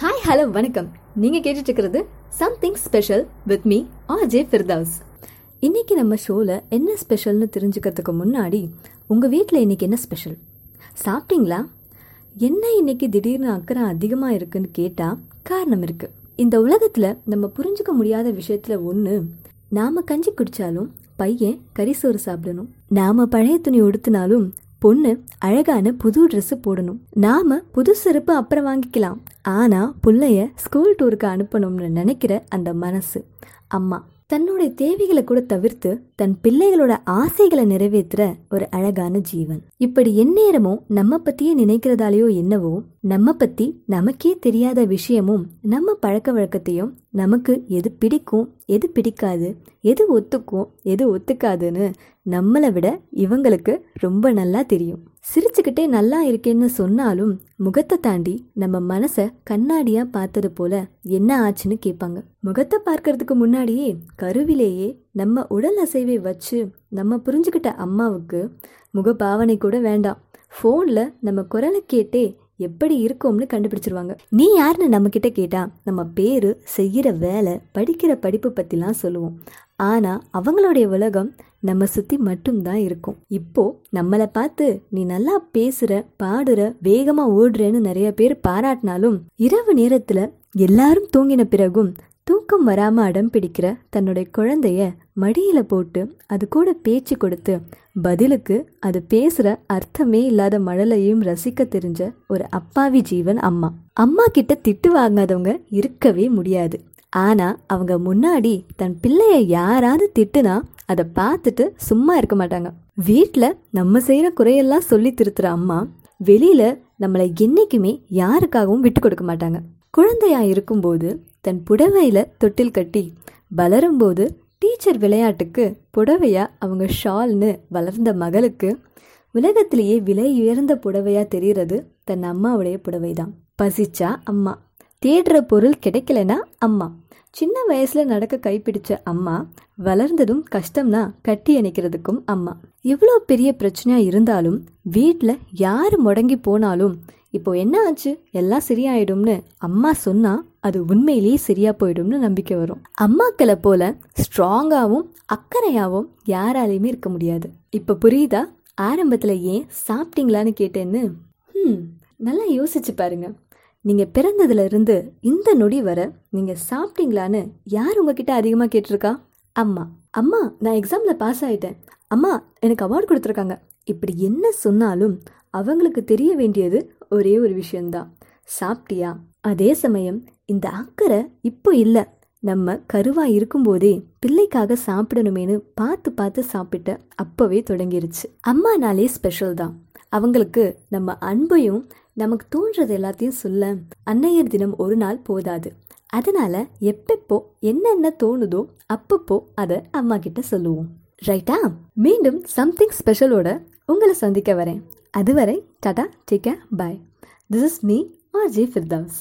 Hi hello வணக்கம். நீங்கள் கேட்டுட்டு இருக்கிறது something special with me RJ Firdaus இன்னைக்கு நம்ம ஷோவில் என்ன ஸ்பெஷல்னு தெரிஞ்சுக்கிறதுக்கு முன்னாடி உங்கள் வீட்டில் இன்றைக்கி என்ன ஸ்பெஷல் சாப்பிட்டீங்களா? என்ன இன்னைக்கு திடீர்னு அக்கறை அதிகமாக இருக்குன்னு கேட்டால் காரணம் இருக்குது இந்த உலகத்தில் நம்ம புரிஞ்சுக்க முடியாத விஷயத்தில் ஒன்று நாம் கஞ்சி குடித்தாலும் பையன் கறி சோறு சாப்பிடணும். நாம் பழைய துணி உடுத்தினாலும் பொண்ணு அழகான புது ட்ரெஸ்ஸு போடணும். நாம புது செருப்பு அப்புறம் வாங்கிக்கலாம். ஆனா புள்ளைய ஸ்கூல் டூருக்கு அனுப்பணும்னு நினைக்கிற அந்த மனசு. அம்மா தன்னுடைய தேவைகளை கூட தவிர்த்து தன் பிள்ளைகளோட ஆசைகளை நிறைவேற்றுற ஒரு அழகான ஜீவன். இப்படி எந்நேரமும் நம்ம பத்தியே நினைக்கிறதாலேயோ என்னவோ நம்ம பத்தி நமக்கே தெரியாத விஷயமும் நம்ம பழக்க வழக்கத்தையும் நமக்கு எது பிடிக்கும் எது பிடிக்காது எது ஒத்துக்கும் எது ஒத்துக்காதுன்னு நம்மளை விட இவங்களுக்கு ரொம்ப நல்லா தெரியும். சிரிச்சுக்கிட்டே நல்லா இருக்கேன்னு சொன்னாலும் முகத்தை தாண்டி நம்ம மனசை கண்ணாடியா பார்த்தது போல என்ன ஆச்சுன்னு கேட்பாங்க. முகத்தை பார்க்கறதுக்கு முன்னாடியே கருவிலேயே நம்ம உடல் அசைவை வச்சு நம்ம புரிஞ்சுக்கிட்ட அம்மாவுக்கு முகபாவனை கூட வேண்டாம். ஃபோனில் நம்ம குரலை கேட்டே எப்படி இருக்கோம்னு கண்டுபிடிச்சிருவாங்க. நீ யாருன்னு நம்மக்கிட்ட கேட்டால் நம்ம பேர் செய்கிற வேலை படிக்கிற படிப்பு பற்றிலாம் சொல்லுவோம். ஆனால் அவங்களுடைய உலகம் நம்ம சுற்றி மட்டும்தான் இருக்கும். இப்போது நம்மளை பார்த்து நீ நல்லா பேசுகிற பாடுற வேகமாக ஓடுறேன்னு நிறைய பேர் பாராட்டினாலும் இரவு நேரத்தில் எல்லாரும் தூங்கின பிறகும் பக்கம் வராம அடம் பிடிக்கிற தன்னுடைய குழந்தைய மடியில போட்டு அது கூட பேச்சு கொடுத்து பதிலுக்கு அது பேசுற அர்த்தமே இல்லாத மழலையும் ரசிக்க தெரிஞ்ச ஒரு அப்பாவி ஜீவன் அம்மா. அம்மா கிட்ட திட்டு வாங்காதவங்க இருக்கவே முடியாது. ஆனா அவங்க முன்னாடி தன் பிள்ளைய யாராவது திட்டுனா அதை பார்த்துட்டு சும்மா இருக்க மாட்டாங்க. வீட்டில் நம்ம செய்கிற குறையெல்லாம் சொல்லி திருத்துற அம்மா வெளியில நம்மளை என்னைக்குமே யாருக்காகவும் விட்டு கொடுக்க மாட்டாங்க. குழந்தையா இருக்கும்போது தன் புடவையில் தொட்டில் கட்டி வளரும்போது டீச்சர் விளையாட்டுக்கு புடவையா அவங்க ஷால்னு வளர்ந்த மகளுக்கு உலகத்திலேயே விலை உயர்ந்த புடவையா தெரிகிறது தன் அம்மாவுடைய புடவை தான் பசிச்சா அம்மா. தேடுற பொருள் கிடைக்கலனா அம்மா. சின்ன வயசுல நடக்க கைப்பிடிச்ச அம்மா வளர்ந்ததும் கஷ்டம்னா கட்டி அணைக்கிறதுக்கும் அம்மா. எவ்வளோ பெரிய பிரச்சனையா இருந்தாலும் வீட்டில் யார் முடங்கி போனாலும் இப்போ என்ன ஆச்சு? எல்லாம் சரியாயிடும்னு அம்மா சொன்னா அது உண்மையிலேயே சரியா போயிடும்னு நம்பிக்கை வரும். அம்மாக்களை போல ஸ்ட்ராங்காகவும் அக்கறையாகவும் யாராலையுமே இருக்க முடியாது. இப்போ புரியுதா? ஆரம்பத்தில் ஏன் சாப்பிட்டீங்களான்னு கேட்டேன்னு? ம் நல்லா யோசிச்சு பாருங்க. நீங்கள் பிறந்ததுலேருந்து இந்த நொடி வர நீங்கள் சாப்பிட்டீங்களான்னு யார் உங்ககிட்ட அதிகமாக கேட்டிருக்கா? அம்மா. அம்மா நான் எக்ஸாமில் பாஸ் ஆயிட்டேன். அம்மா எனக்கு அவார்டு கொடுத்துருக்காங்க. இப்படி என்ன சொன்னாலும் அவங்களுக்கு தெரிய வேண்டியது ஒரே ஒரு விஷயம்தான். சாப்பிட்டியா? அதே சமயம் இந்த அக்கறை இப்போ இல்லை. நம்ம கருவா இருக்கும்போதே பிள்ளைக்காக சாப்பிடணுமேனு பார்த்து பார்த்து சாப்பிட்ட அப்போவே தொடங்கிருச்சு. அம்மானாலே ஸ்பெஷல் தான். அவங்களுக்கு நம்ம அன்பையும் நமக்கு தோன்றது எல்லாத்தையும் சொல்ல அன்னையர் தினம் ஒரு நாள் போதாது. அதனால எப்பப்போ என்னென்ன தோணுதோ அப்பப்போ அதை அம்மா கிட்ட சொல்லுவோம். ரைட்டா மீண்டும் சம்திங் ஸ்பெஷலோட உங்களை சந்திக்க வரேன். அதுவரை tata take bye this is me R J Firdaus